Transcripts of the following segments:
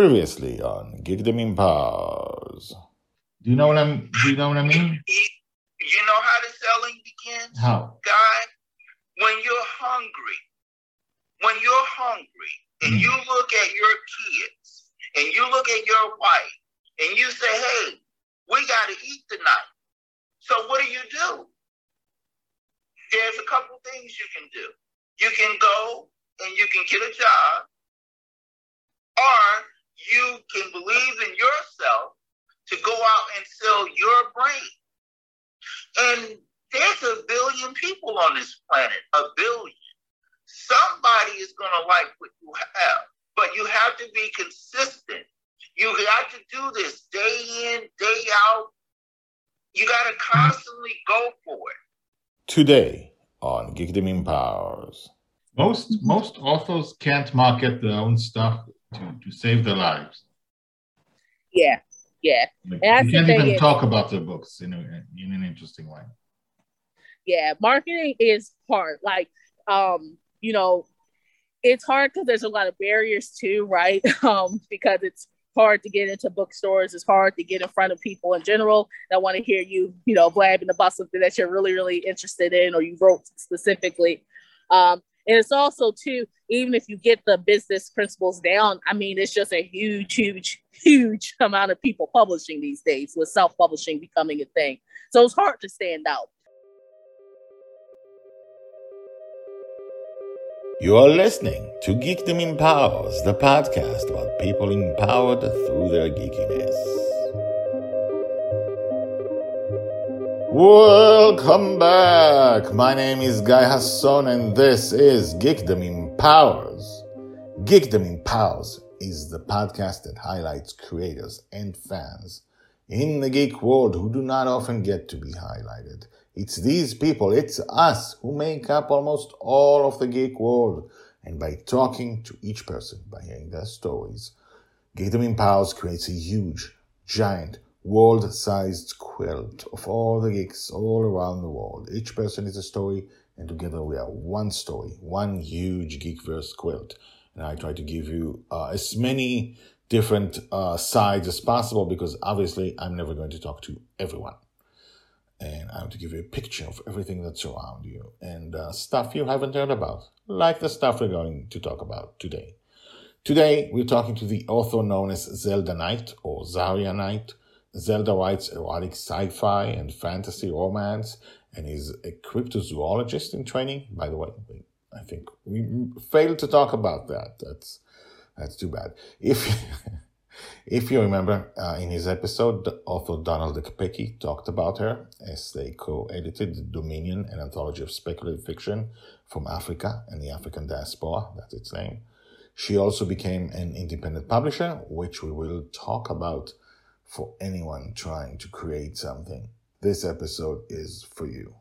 Previously on Geekdom Empowers. Do you know what I'm? Do you know what I mean? You know how the selling begins, How? guy? When you're hungry, when you're hungry, and Mm. you look at your kids, and you look at your wife, and you say, "Hey, we got to eat tonight." So what do you do? There's a couple things you can do. You can go and you can get a job, or you can believe in yourself to go out and sell your brain. And there's a billion people on this planet, a billion. Somebody is going to like what you have, but you have to be consistent. You got to do this day in, day out. You got to constantly go for it. Today on Geekdom Empowers. Most most authors can't market their own stuff to, to save their lives. Yeah, yeah, Like, And can't even is- talk about their books in, a, in an interesting way. yeah. Marketing is hard. Like, um, you know, it's hard because there's a lot of barriers too, right? Um, because it's hard to get into bookstores. It's hard to get in front of people in general that want to hear you, you know, blabbing about something that you're really, really interested in or you wrote specifically. Um, and it's also too, even if you get the business principles down, I mean, it's just a huge, huge, huge amount of people publishing these days with self-publishing becoming a thing. So it's hard to stand out. You are listening to Geekdom Empowers, the podcast about people empowered through their geekiness. Welcome back. My name is Guy Hasson, and this is Geekdom Empowers. Geek Them in Powers is the podcast that highlights creators and fans in the geek world who do not often get to be highlighted. It's these people, it's us who make up almost all of the geek world. And by talking to each person, by hearing their stories, Geekdom Empowers creates a huge, giant, world-sized quilt of all the geeks all around the world. Each person is a story, and together we are one story, one huge geekverse quilt. And I try to give you uh, as many different uh, sides as possible because obviously I'm never going to talk to everyone. And I want to give you a picture of everything that's around you and uh, stuff you haven't heard about, like the stuff we're going to talk about today. Today, we're talking to the author known as Zelda Knight or Zarya Knight. Zelda writes erotic sci-fi and fantasy romance and is a cryptozoologist in training. By the way, I think we failed to talk about that. That's that's too bad. If if you remember, uh, in his episode, author Donald Ekpeki talked about her as they co-edited the Dominion, an anthology of speculative fiction from Africa and the African diaspora. That's its name. She also became an independent publisher, which we will talk about for anyone trying to create something. This episode is for you.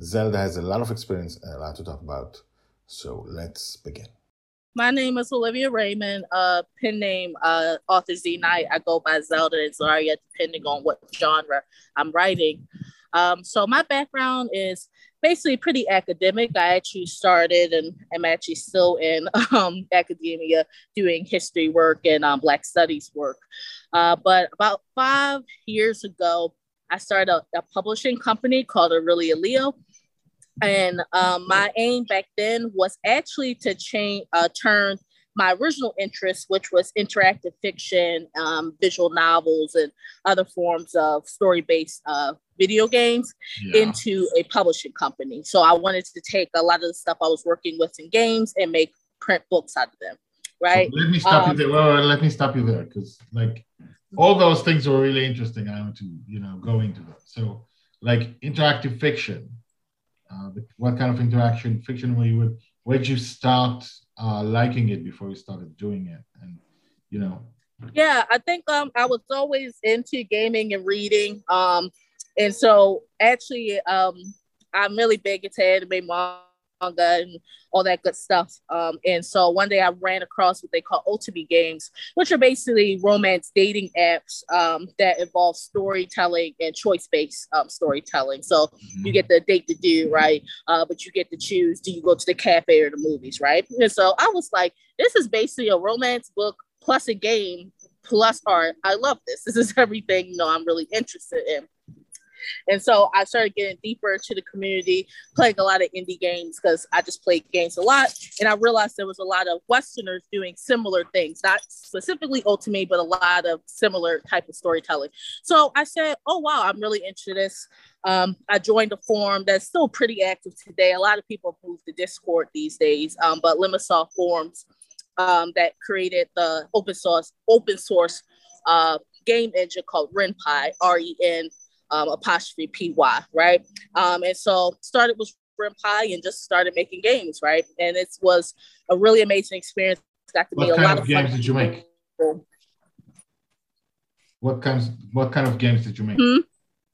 Zelda has a lot of experience and a lot to talk about, so let's begin. My name is Olivia Raymond. Uh, pen name uh, Author Z Knight. I go by Zelda and Zarya, depending on what genre I'm writing. Um, so my background is basically pretty academic. I actually started and am actually still in um, academia doing history work and um, Black Studies work. Uh, but about five years ago, I started a, a publishing company called Aurelia Leo. And um, my aim back then was actually to change, uh, turn my original interest, which was interactive fiction, um, visual novels, and other forms of story-based uh, video games, Yeah. into a publishing company. So I wanted to take a lot of the stuff I was working with in games and make print books out of them, right? Let me stop Um, you there. Well, let me stop you there because, like, all those things were really interesting. I want to, you know, go into them. So, like, interactive fiction. Uh, what kind of interaction fiction were you with? Where did you start uh, liking it before you started doing it? And, you know, Yeah, I think um I was always into gaming and reading. Um and so actually um I'm really big into anime manga and all that good stuff. Um and so one day I ran across what they call otome games, which are basically romance dating apps um that involve storytelling and choice-based um storytelling. So you get the date to do, right? Uh, but you get to choose do you go to the cafe or the movies, right? And so I was like, this is basically a romance book plus a game plus art. I love this. This is everything you know I'm really interested in. And so I started getting deeper into the community, playing a lot of indie games because I just played games a lot. And I realized there was a lot of Westerners doing similar things, not specifically otome, but a lot of similar type of storytelling. So I said, oh, wow, I'm really into this. Um, I joined a forum that's still pretty active today. A lot of people have moved to Discord these days, um, but Lemma Soft forums um, that created the open source open source uh, game engine called RenPy, R-E-N um, apostrophe py, right? Um, and so started with RenPy and just started making games, right? And it was a really amazing experience. Got to what meet a kind lot of of games fun did you make? What kinds? What kind of games did you make? Hmm?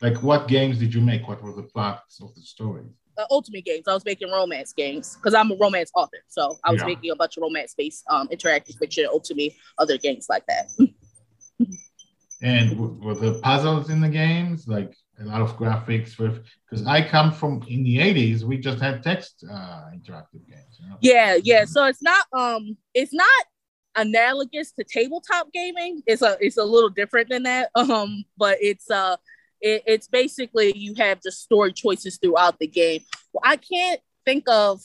Like what games did you make? What were the plots of the story? Uh, otome games. I was making romance games because I'm a romance author. So I was Yeah. making a bunch of romance based um, interactive fiction, otome, other games like that. And w- were the puzzles in the games like a lot of graphics with? Because I come from in the '80s, we just had text uh, interactive games. You know? Yeah, yeah. So it's not um it's not analogous to tabletop gaming. It's a it's a little different than that. Um, but it's uh it, it's basically you have the story choices throughout the game. Well, I can't think of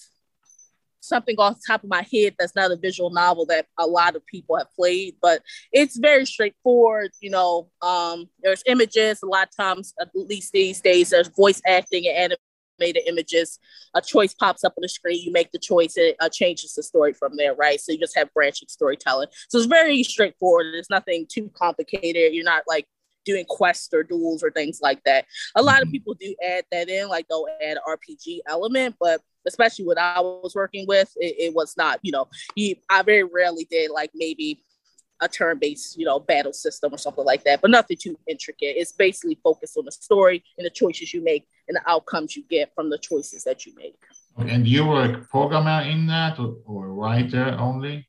something off the top of my head that's not a visual novel that a lot of people have played, but it's very straightforward. You know, um, there's images a lot of times, at least these days, there's voice acting and animated images. A choice pops up on the screen, you make the choice, it uh, changes the story from there, right? So you just have branching storytelling. So it's very straightforward. There's nothing too complicated. You're not like doing quests or duels or things like that. A lot of Mhm. people do add that in, like they'll add RPG element, but especially what I was working with, it, it was not, you know, you, I very rarely did like maybe a turn-based, you know, battle system or something like that, but nothing too intricate. It's basically focused on the story and the choices you make and the outcomes you get from the choices that you make. And you were a programmer in that, or, or a writer only?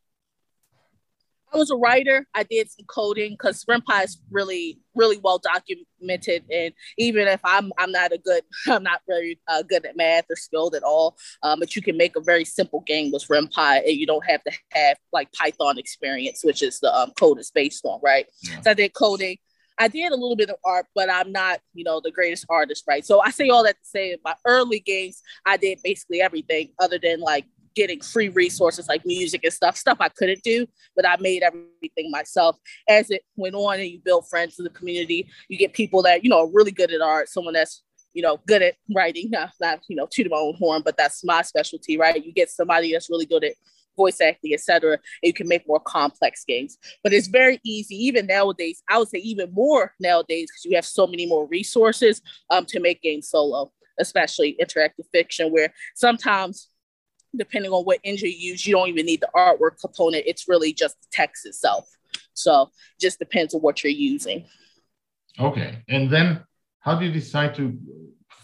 I was a writer. I did some coding because RenPy is really, really well documented. And even if I'm, I'm not a good, I'm not very uh, good at math or skilled at all. Um, but you can make a very simple game with RenPy, and you don't have to have like Python experience, which is the um, code is based on, right? Yeah. So I did coding. I did a little bit of art, but I'm not, you know, the greatest artist, right? So I say all that to say, in my early games, I did basically everything other than like getting free resources like music and stuff, stuff I couldn't do, but I made everything myself. As it went on and you build friends in the community, you get people that, you know, are really good at art, someone that's, you know, good at writing, not, not you know, to my own horn, but that's my specialty, right? You get somebody that's really good at voice acting, etc. and you can make more complex games. But it's very easy, even nowadays, I would say even more nowadays, because you have so many more resources um, to make games solo, especially interactive fiction, where sometimes depending on what engine you use, you don't even need the artwork component. It's really just the text itself. So just depends on what you're using. Okay. And then how do you decide to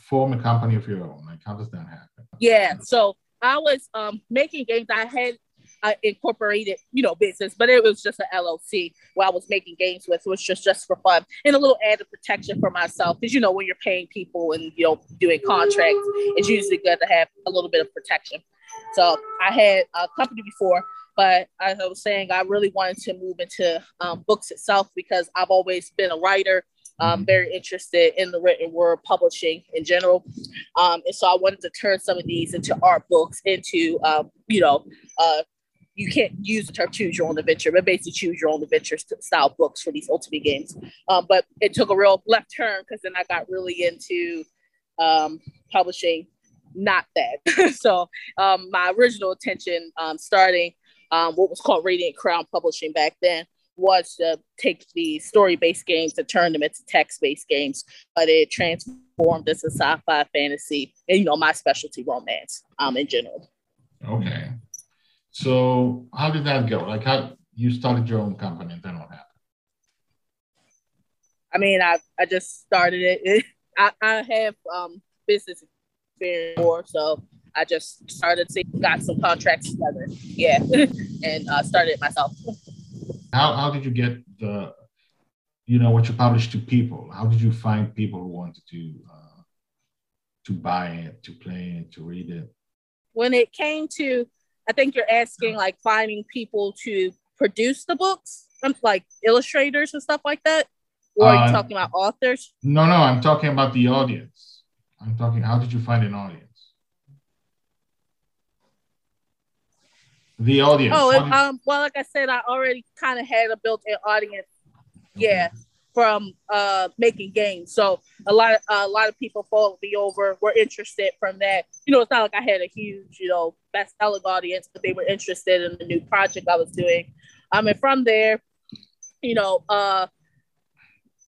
form a company of your own? Like, how does that happen? Yeah. So I was um, making games. I had uh, incorporated, you know, business, but it was just an LLC where I was making games with. It was just just for fun and a little added protection for myself because you know when you're paying people and you know doing contracts, it's usually good to have a little bit of protection. So I had a company before, but as I was saying, I really wanted to move into um, books itself because I've always been a writer. I'm Mhm. very interested in the written word publishing in general. Um, and so I wanted to turn some of these into art books, into, um, you know, uh, you can't use the term choose your own adventure, but basically choose your own adventure style books for these otome games. Um, but it took a real left turn because then I got really into um, publishing not that. so um, my original intention um, starting um, what was called Radiant Crown Publishing back then was to take the story-based games and turn them into text-based games, but it transformed this into sci-fi fantasy and you know my specialty romance um, in general. Okay. So how did that go? Like, how you started your own company, and then what happened? I mean, I, I just started it. I, I have um, business experience more, so I just started to got some contracts together. Yeah, and uh, started it myself. How how did you get the, you know, what you published to people? How did you find people who wanted to uh, to buy it, to play it, to read it? When it came to, I think you're asking like finding people to produce the books. um, like illustrators and stuff like that? Or are you Uh, talking about authors? No, no, I'm talking about the audience. I'm talking. How did you find an audience? The audience. Oh, did- um, well, like I said, I already kind of had a built-in audience. Yeah, from uh making games. So a lot of a lot of people followed me over, were interested from that. You know, it's not like I had a huge, you know, best-selling audience, but they were interested in the new project I was doing. Um, and from there, you know, uh,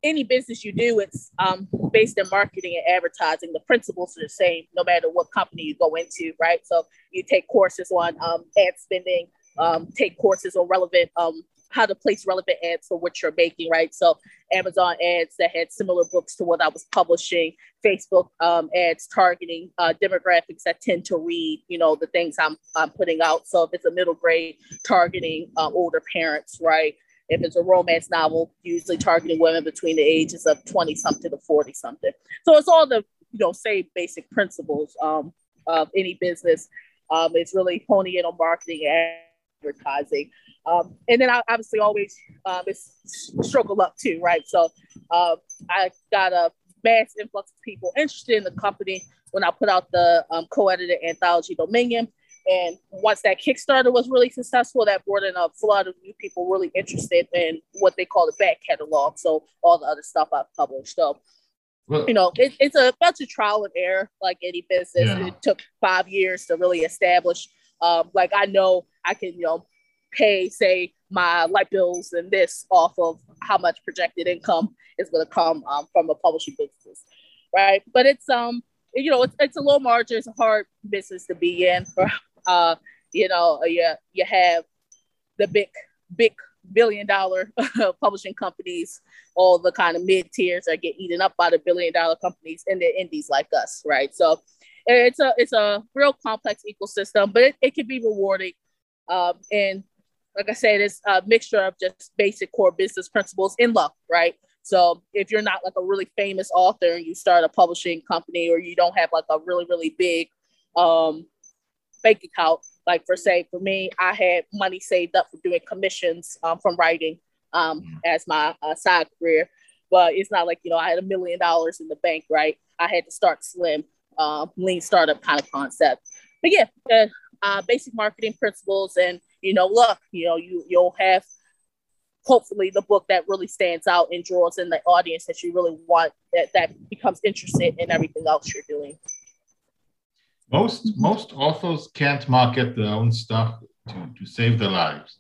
any business you do, it's um, based in marketing and advertising. The principles are the same no matter what company you go into, right? So you take courses on um, ad spending, um, take courses on relevant, um, how to place relevant ads for what you're making, right? So Amazon ads that had similar books to what I was publishing, Facebook um, ads targeting uh, demographics that tend to read, you know, the things I'm, I'm putting out. So if it's a middle grade, targeting uh, older parents, right? If it's a romance novel, usually targeting women between the ages of 20 something to 40 something. So it's all the, you know, same basic principles um, of any business. Um, it's really honing in on marketing and advertising. Um, and then I obviously always um, it's struggle up too, right? So uh, I got a mass influx of people interested in the company when I put out the um, co-edited anthology Dominion. And once that Kickstarter was really successful, that brought in a flood of new people really interested in what they call the back catalog. So all the other stuff I've published. So well, you know, it, it's a bunch of trial and error, like any business. Yeah. It took five years to really establish. Um, like I know I can, you know, pay say my light bills and this off of how much projected income is going to come um, from a publishing business, right? But it's um, you know, it's, it's a low margin. It's a hard business to be in. Uh, you know, you you have the big big billion dollar publishing companies, all the kind of mid tiers that get eaten up by the billion dollar companies and the indies like us, right? So it's a it's a real complex ecosystem, but it, it can be rewarding. Um, and like I said, it's a mixture of just basic core business principles in luck, right? So if you're not like a really famous author and you start a publishing company or you don't have like a really, really big um, bank account, like for say for me, I had money saved up for doing commissions um, from writing um, as my uh, side career. But it's not like, you know, I had a million dollars in the bank, right? I had to start slim, uh, lean startup kind of concept. But yeah, uh, uh, basic marketing principles and, you know, look, you know, you, you'll have hopefully the book that really stands out and draws in the audience that you really want that, that becomes interested in everything else you're doing. Most most authors can't market their own stuff to, to save their lives.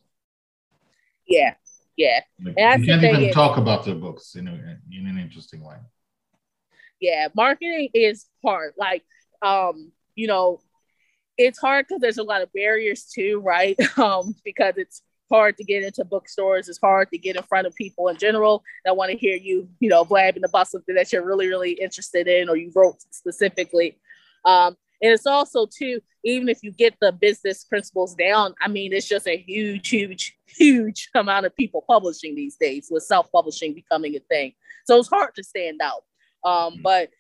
Yeah, yeah. Like, And you can't even is- talk about their books in, a, in an interesting way. yeah marketing is hard like um you know it's hard because there's a lot of barriers too right um because it's hard to get into bookstores it's hard to get in front of people in general that want to hear you you know blabbing about something that you're really really interested in or you wrote specifically um and it's also too even if you get the business principles down i mean it's just a huge huge huge amount of people publishing these days with self-publishing becoming a thing so it's hard to stand out um, but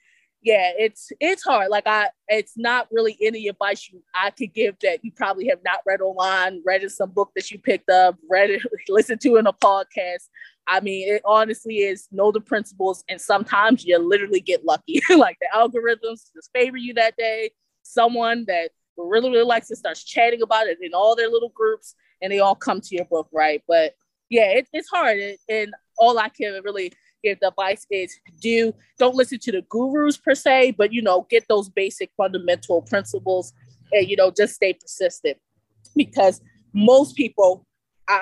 yeah, it's it's hard. Like I, it's not really any advice you I could give that you probably have not read online, read in some book that you picked up, read it, listened to in a podcast. I mean, it honestly is know the principles, and sometimes you literally get lucky. like the algorithms just favor you that day. Someone that really really likes it starts chatting about it in all their little groups, and they all come to your book, right? But yeah, it, it's hard, and, and all I can really give the advice is do don't listen to the gurus per se, but you know, get those basic fundamental principles and you know, just stay persistent because most people,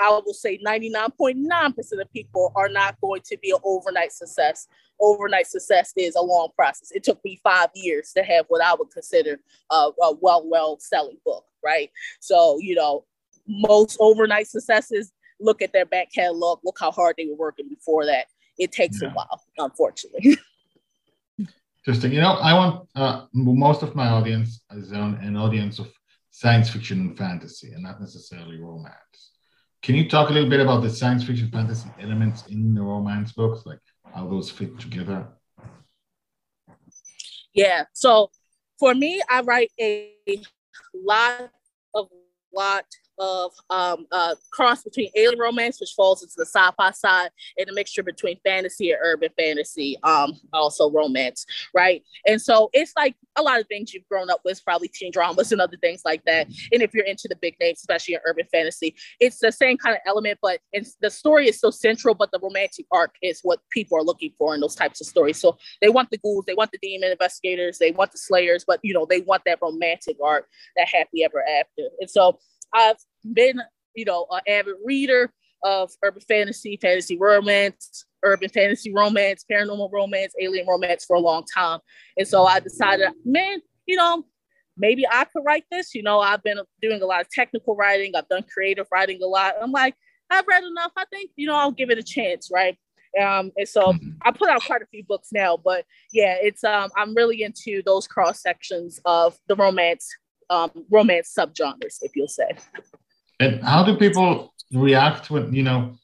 I will say 99.9% of people are not going to be an overnight success. Overnight success is a long process. It took me five years to have what I would consider a, a well, well selling book, right? So, you know, most overnight successes look at their back catalog, look how hard they were working before that it takes Yeah. a while, unfortunately. Interesting. You know, I want uh, most of my audience is an, an audience of science fiction and fantasy, and not necessarily romance. Can you talk a little bit about the science fiction fantasy elements in the romance books, like how those fit together? yeah. So for me, I write a lot of lot of um, cross between alien romance, which falls into the sci-fi side, and a mixture between fantasy and urban fantasy, um, also romance, right? And so it's like a lot of things you've grown up with, probably teen dramas and other things like that. And if you're into the big names, especially in urban fantasy, it's the same kind of element, but it's, the story is so central, but the romantic arc is what people are looking for in those types of stories. So they want the ghouls, they want the demon investigators, they want the slayers, but you know, they want that romantic arc, that happy ever after. And so I've been, you know, an avid reader of urban fantasy, fantasy romance, urban fantasy romance, paranormal romance, alien romance for a long time. And so I decided, man, you know, maybe I could write this. You know, I've been doing a lot of technical writing, I've done creative writing a lot. I'm like, I've read enough. I think, you know, I'll give it a chance, right? Um, and so mm-hmm. I put out quite a few books now, but yeah, it's um I'm really into those cross sections of the romance um romance subgenres, if you'll say. And how do people react when you know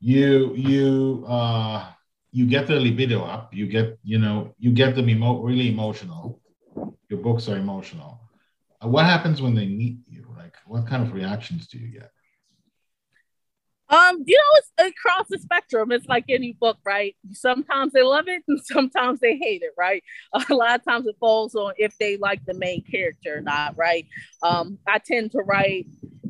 you you uh you get the libido up, you get you know you get them emo- really emotional. Your books are emotional. Uh, what happens when they meet you? Like, what kind of reactions do you get? Um, you know, it's across the spectrum. It's like any book, right? Sometimes they love it and sometimes they hate it, right? A lot of times it falls on if they like the main character or not, right? Um, I tend to write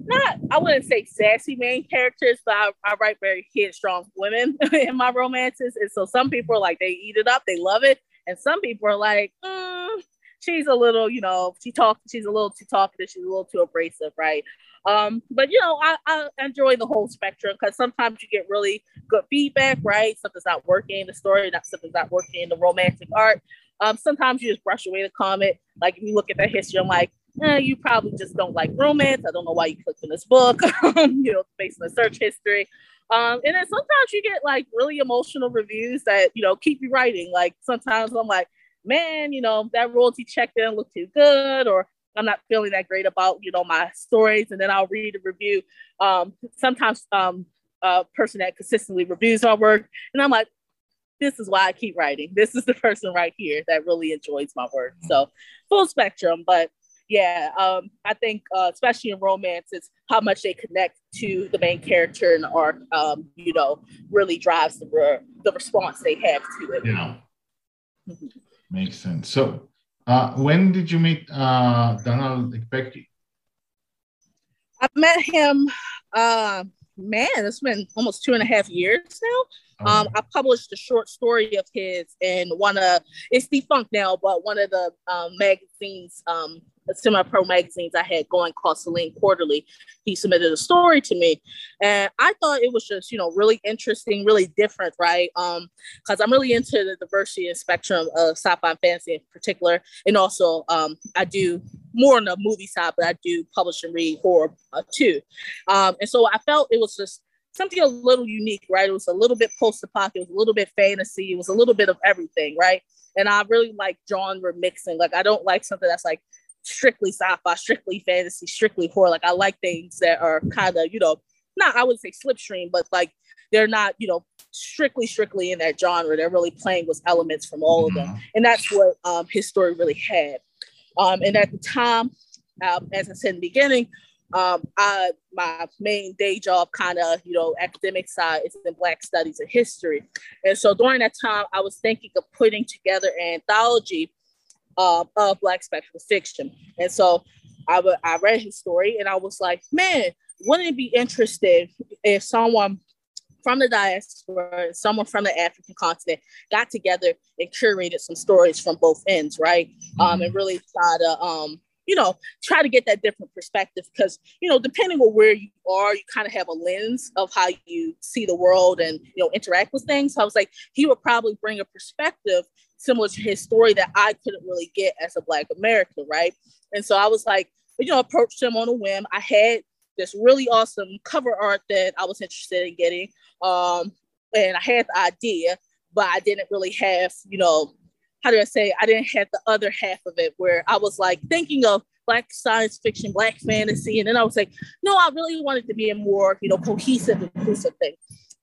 not I wouldn't say sassy main characters, but I, I write very headstrong women in my romances. And so some people are like they eat it up, they love it, and some people are like, mm, she's a little, you know, she talks, she's a little too talkative, she's a little too abrasive, right? Um, but you know, I, I enjoy the whole spectrum because sometimes you get really good feedback, right? Something's not working in the story, not something's not working in the romantic art. Um, sometimes you just brush away the comment. Like if you look at the history, I'm like, eh, you probably just don't like romance. I don't know why you clicked on this book, you know, based on the search history. Um, and then sometimes you get like really emotional reviews that, you know, keep you writing. Like sometimes I'm like, man, you know, that royalty check didn't look too good, or I'm not feeling that great about, you know, my stories. And then I'll read a review. Um, sometimes um, a person that consistently reviews our work. And I'm like, this is why I keep writing. This is the person right here that really enjoys my work. So full spectrum, but yeah, um, I think uh, especially in romance, it's how much they connect to the main character and the arc. Um, you know, really drives the re- the response they have to it. Yeah, mm-hmm. makes sense. So, uh, when did you meet uh, Donald Ekpeki? I met him. Uh, man, it's been almost two and a half years now. Oh. Um, I published a short story of his in one of it's defunct now, but one of the um, magazines um, semi-pro magazines I had going called Selene Quarterly. He submitted a story to me, and I thought it was just you know really interesting, really different, right? Um, because I'm really into the diversity and spectrum of sci-fi and fantasy in particular, and also um, I do more on the movie side, but I do publish and read horror uh, too. Um, and so I felt it was just something a little unique, right? It was a little bit post-apocalyptic, it was a little bit fantasy, it was a little bit of everything, right? And I really like genre mixing. Like I don't like something that's like strictly sci-fi, strictly fantasy, strictly horror. Like I like things that are kind of, you know, not I would say slipstream, but like they're not, you know, strictly, strictly in that genre. They're really playing with elements from all of them. Mm-hmm. And that's what um, his story really had. Um, and at the time, um, as I said in the beginning, um, I my main day job, kind of you know, academic side is in Black Studies and History, and so during that time, I was thinking of putting together an anthology uh, of Black spectral fiction. And so I, w- I read his story and I was like, man, wouldn't it be interesting if someone from the diaspora, someone from the African continent got together and curated some stories from both ends, right? Mm-hmm. Um, and really try to, um, you know, try to get that different perspective because, you know, depending on where you are, you kind of have a lens of how you see the world and, you know, interact with things. So I was like, he would probably bring a perspective similar to his story that I couldn't really get as a Black American, right? And so I was like, you know, approached him on a whim. I had this really awesome cover art that I was interested in getting. Um, and I had the idea, but I didn't really have, you know, how do I say, I didn't have the other half of it where I was like thinking of black science fiction, black fantasy. And then I was like, no, I really wanted to be a more, you know, cohesive, inclusive thing.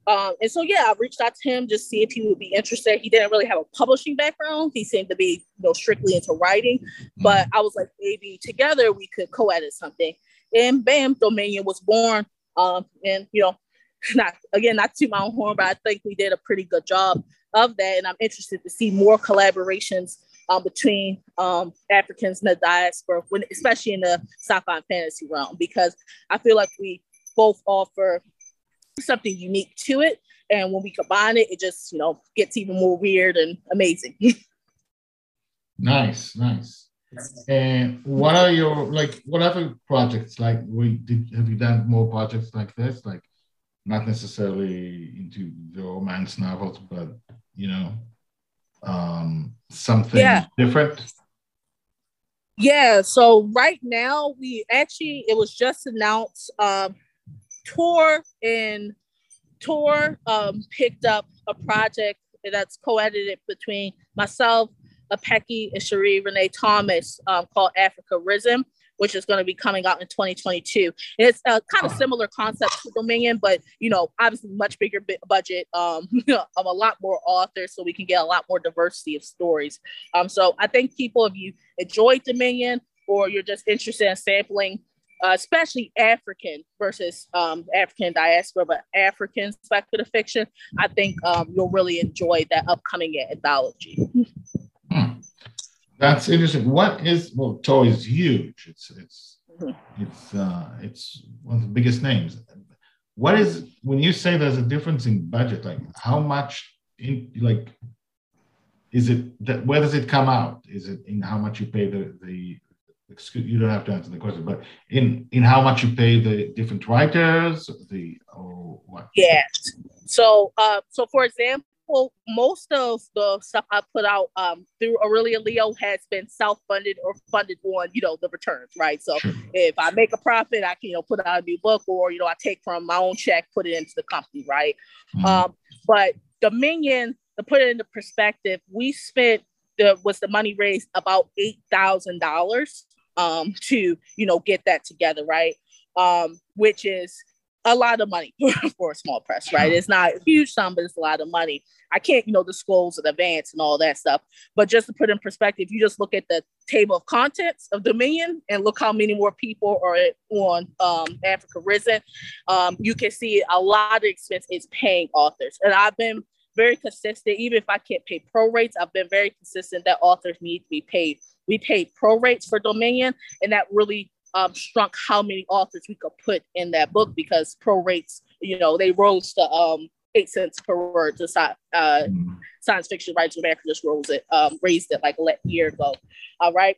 Um, and so, yeah, I reached out to him just see if he would be interested. He didn't really have a publishing background. He seemed to be, you know, strictly into writing. But I was like, maybe together we could co-edit something. and bam, Dominion was born. Um, and you know, not again, not to my own horn, but I think we did a pretty good job of that. And I'm interested to see more collaborations um, between um, Africans in the diaspora, when, especially in the sci-fi and fantasy realm, because I feel like we both offer something unique to it. And when we combine it, it just, you know, gets even more weird and amazing. nice, nice. And what are your like what other projects like we did have you done more projects like this? Like not necessarily into the romance novels, but you know, um something yeah. different? Yeah, so right now we actually it was just announced um Tor and Tor um, picked up a project that's co-edited between myself, Ekpeki, and Sheree Renee Thomas um, called Africa Risen, which is going to be coming out in 2022. And it's a kind of similar concept to Dominion, but you know, obviously much bigger budget, um, of a lot more authors, so we can get a lot more diversity of stories. Um, so I think people, if you enjoyed Dominion or you're just interested in sampling uh, especially African versus um, African diaspora, but African speculative fiction. I think um, you'll really enjoy that upcoming anthology. That's interesting. What is well, Tor is huge. It's it's mm-hmm. it's uh, it's one of the biggest names. What is when you say there's a difference in budget? Like how much in like is it that where does it come out? Is it in how much you pay the the excuse you don't have to answer the question but in in how much you pay the different writers the or what yeah so uh so for example most of the stuff i put out um through aurelia leo has been self-funded or funded on you know the returns right so if i make a profit i can you know put out a new book or you know i take from my own check put it into the company right mm-hmm. um but dominion to put it into perspective we spent the was the money raised about eight thousand dollars um, to you know get that together, right? Um, which is a lot of money for a small press, right? It's not a huge sum, but it's a lot of money. I can't, you know, the disclose in advance and all that stuff. But just to put in perspective, you just look at the table of contents of Dominion and look how many more people are on um, Africa Risen. Um, you can see a lot of expense is paying authors. And I've been very consistent, even if I can't pay pro rates, I've been very consistent that authors need to be paid we paid pro rates for Dominion, and that really um, shrunk how many authors we could put in that book because pro rates, you know, they rose to um, eight cents per word. To uh, mm-hmm. science fiction writers America just rose it, um, raised it like a year ago. All right,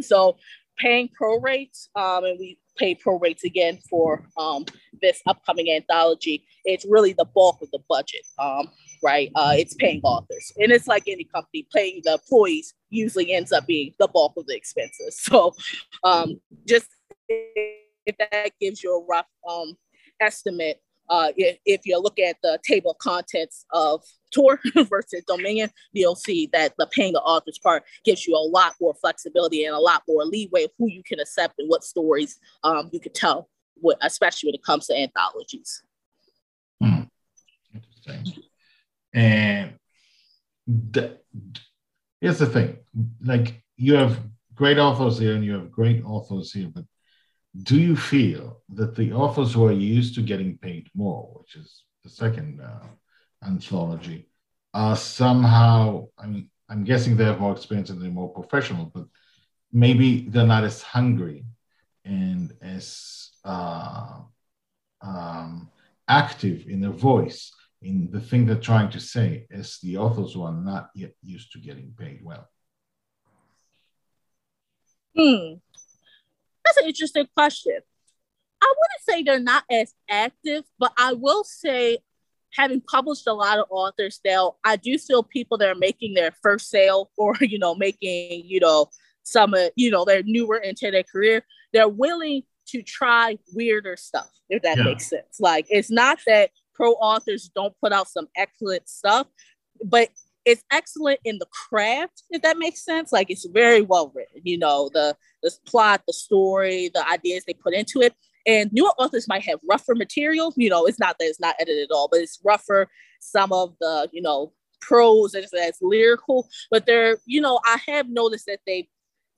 so paying pro rates, um, and we pay pro rates again for um, this upcoming anthology. It's really the bulk of the budget. Um, right? Uh, it's paying authors, and it's like any company, paying the employees usually ends up being the bulk of the expenses. So, um, just if that gives you a rough um, estimate, uh, if, if, you look at the table of contents of Tor versus Dominion, you'll see that the paying the authors part gives you a lot more flexibility and a lot more leeway of who you can accept and what stories um, you can tell, especially when it comes to anthologies. Hmm. Interesting. And here's the thing like you have great authors here and you have great authors here, but do you feel that the authors who are used to getting paid more, which is the second uh, anthology, are somehow, I mean, I'm guessing they have more experience and they're more professional, but maybe they're not as hungry and as uh, um, active in their voice in the thing they're trying to say as the authors who are not yet used to getting paid well? Hmm. That's an interesting question. I wouldn't say they're not as active, but I will say, having published a lot of authors now, I do feel people that are making their first sale or, you know, making, you know, some, you know, they're newer into their career, they're willing to try weirder stuff, if that yeah. makes sense. Like, it's not that pro authors don't put out some excellent stuff, but it's excellent in the craft, if that makes sense. Like it's very well written, you know, the the plot, the story, the ideas they put into it. And newer authors might have rougher material. You know, it's not that it's not edited at all, but it's rougher. Some of the, you know, prose as lyrical, but they're, you know, I have noticed that they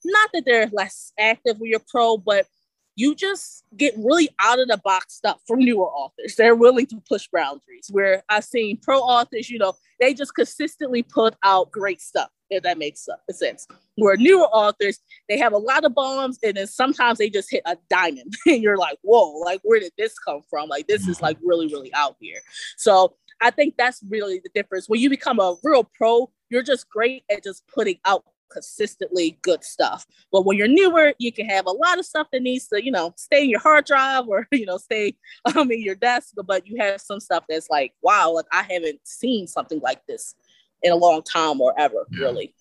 not that they're less active with your pro, but you just get really out of the box stuff from newer authors. They're willing to push boundaries. Where I've seen pro authors, you know, they just consistently put out great stuff, if that makes sense. Where newer authors, they have a lot of bombs and then sometimes they just hit a diamond and you're like, whoa, like where did this come from? Like this is like really, really out here. So I think that's really the difference. When you become a real pro, you're just great at just putting out consistently good stuff. But when you're newer, you can have a lot of stuff that needs to, you know, stay in your hard drive or, you know, stay um, in your desk. But you have some stuff that's like, wow, like I haven't seen something like this in a long time or ever, yeah. really.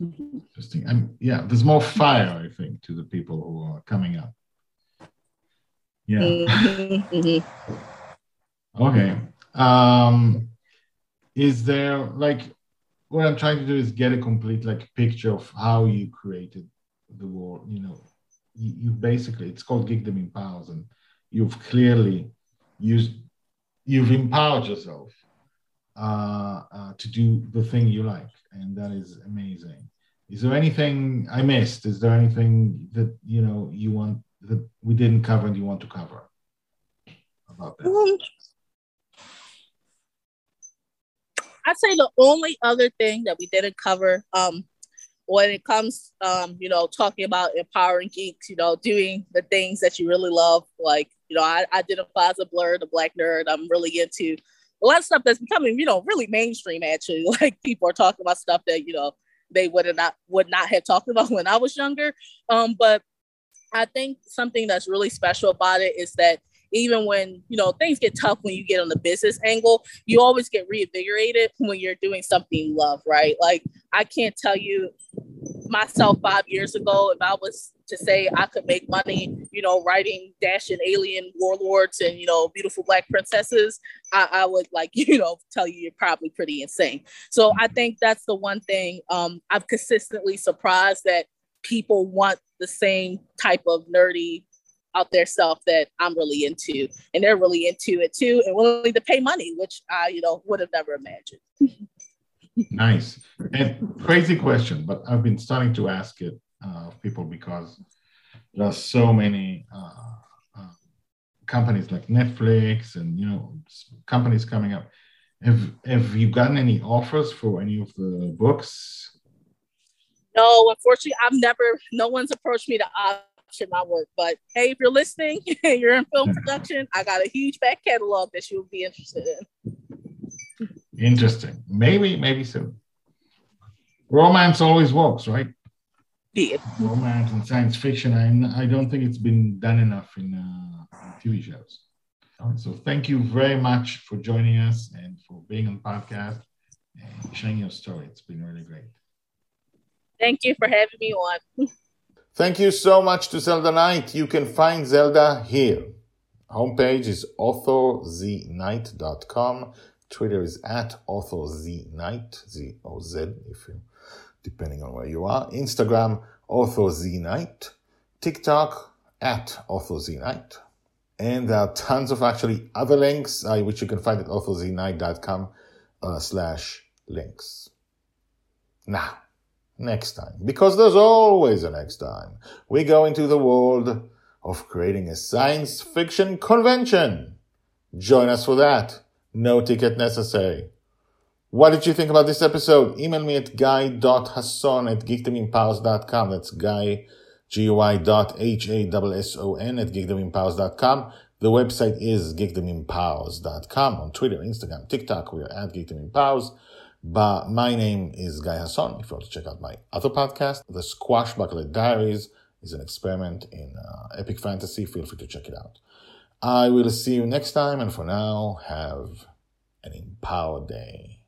Interesting. And yeah, there's more fire, I think, to the people who are coming up. Yeah. Mm-hmm, mm-hmm. okay. Um, is there like what I'm trying to do is get a complete like picture of how you created the world. You know, you, you basically it's called Geekdom powers, and you've clearly used you've empowered yourself uh, uh, to do the thing you like, and that is amazing. Is there anything I missed? Is there anything that you know you want that we didn't cover and you want to cover about this? Um, I'd say the only other thing that we didn't cover um, when it comes, um, you know, talking about empowering geeks, you know, doing the things that you really love. Like, you know, I identify as a blerd, the black nerd. I'm really into a lot of stuff that's becoming, you know, really mainstream. Actually, like people are talking about stuff that you know they would have not would not have talked about when I was younger. Um, but I think something that's really special about it is that even when you know things get tough when you get on the business angle you always get reinvigorated when you're doing something you love right? Like i can't tell you myself five years ago if i was to say i could make money you know writing dashing alien warlords and you know beautiful black princesses. I, I would like you know tell you you're probably pretty insane. So i think that's the one thing um, i've consistently surprised that people want the same type of nerdy out their stuff that I'm really into, and they're really into it too, and willing to pay money, which I, you know, would have never imagined. nice and crazy question, but I've been starting to ask it uh, of people because there are so many uh, uh, companies like Netflix and you know companies coming up. Have Have you gotten any offers for any of the books? No, unfortunately, I've never. No one's approached me to in my work. But hey, if you're listening and you're in film production, I got a huge back catalog that you'll be interested in. Interesting. Maybe, maybe soon. Romance always works, right? Yeah. Romance and science fiction. I, I don't think it's been done enough in, uh, TV shows. So thank you very much for joining us and for being on the podcast and sharing your story. It's been really great. Thank you for having me on. Thank you so much to Zelda Knight. You can find Zelda here. Homepage is authorknight.com. Twitter is at authorknight, Z-O-Z, if you, depending on where you are. Instagram, authorknight. TikTok, at authorknight. And there are tons of actually other links, uh, which you can find at authorknight.com uh, slash links. Now, next time, because there's always a next time, we go into the world of creating a science fiction convention. Join us for that. No ticket necessary. What did you think about this episode? Email me at guy.hasson at geekdomempowers.com. That's guy, G-U-I dot H-A-S-S-O-N at geekdomempowers.com. The website is geekdomempowers.com on Twitter, Instagram, TikTok. We are at geekdomempowers. But my name is Guy Hasson. If you want to check out my other podcast, The Squash Squashbuckler Diaries is an experiment in uh, epic fantasy. Feel free to check it out. I will see you next time, and for now, have an empowered day.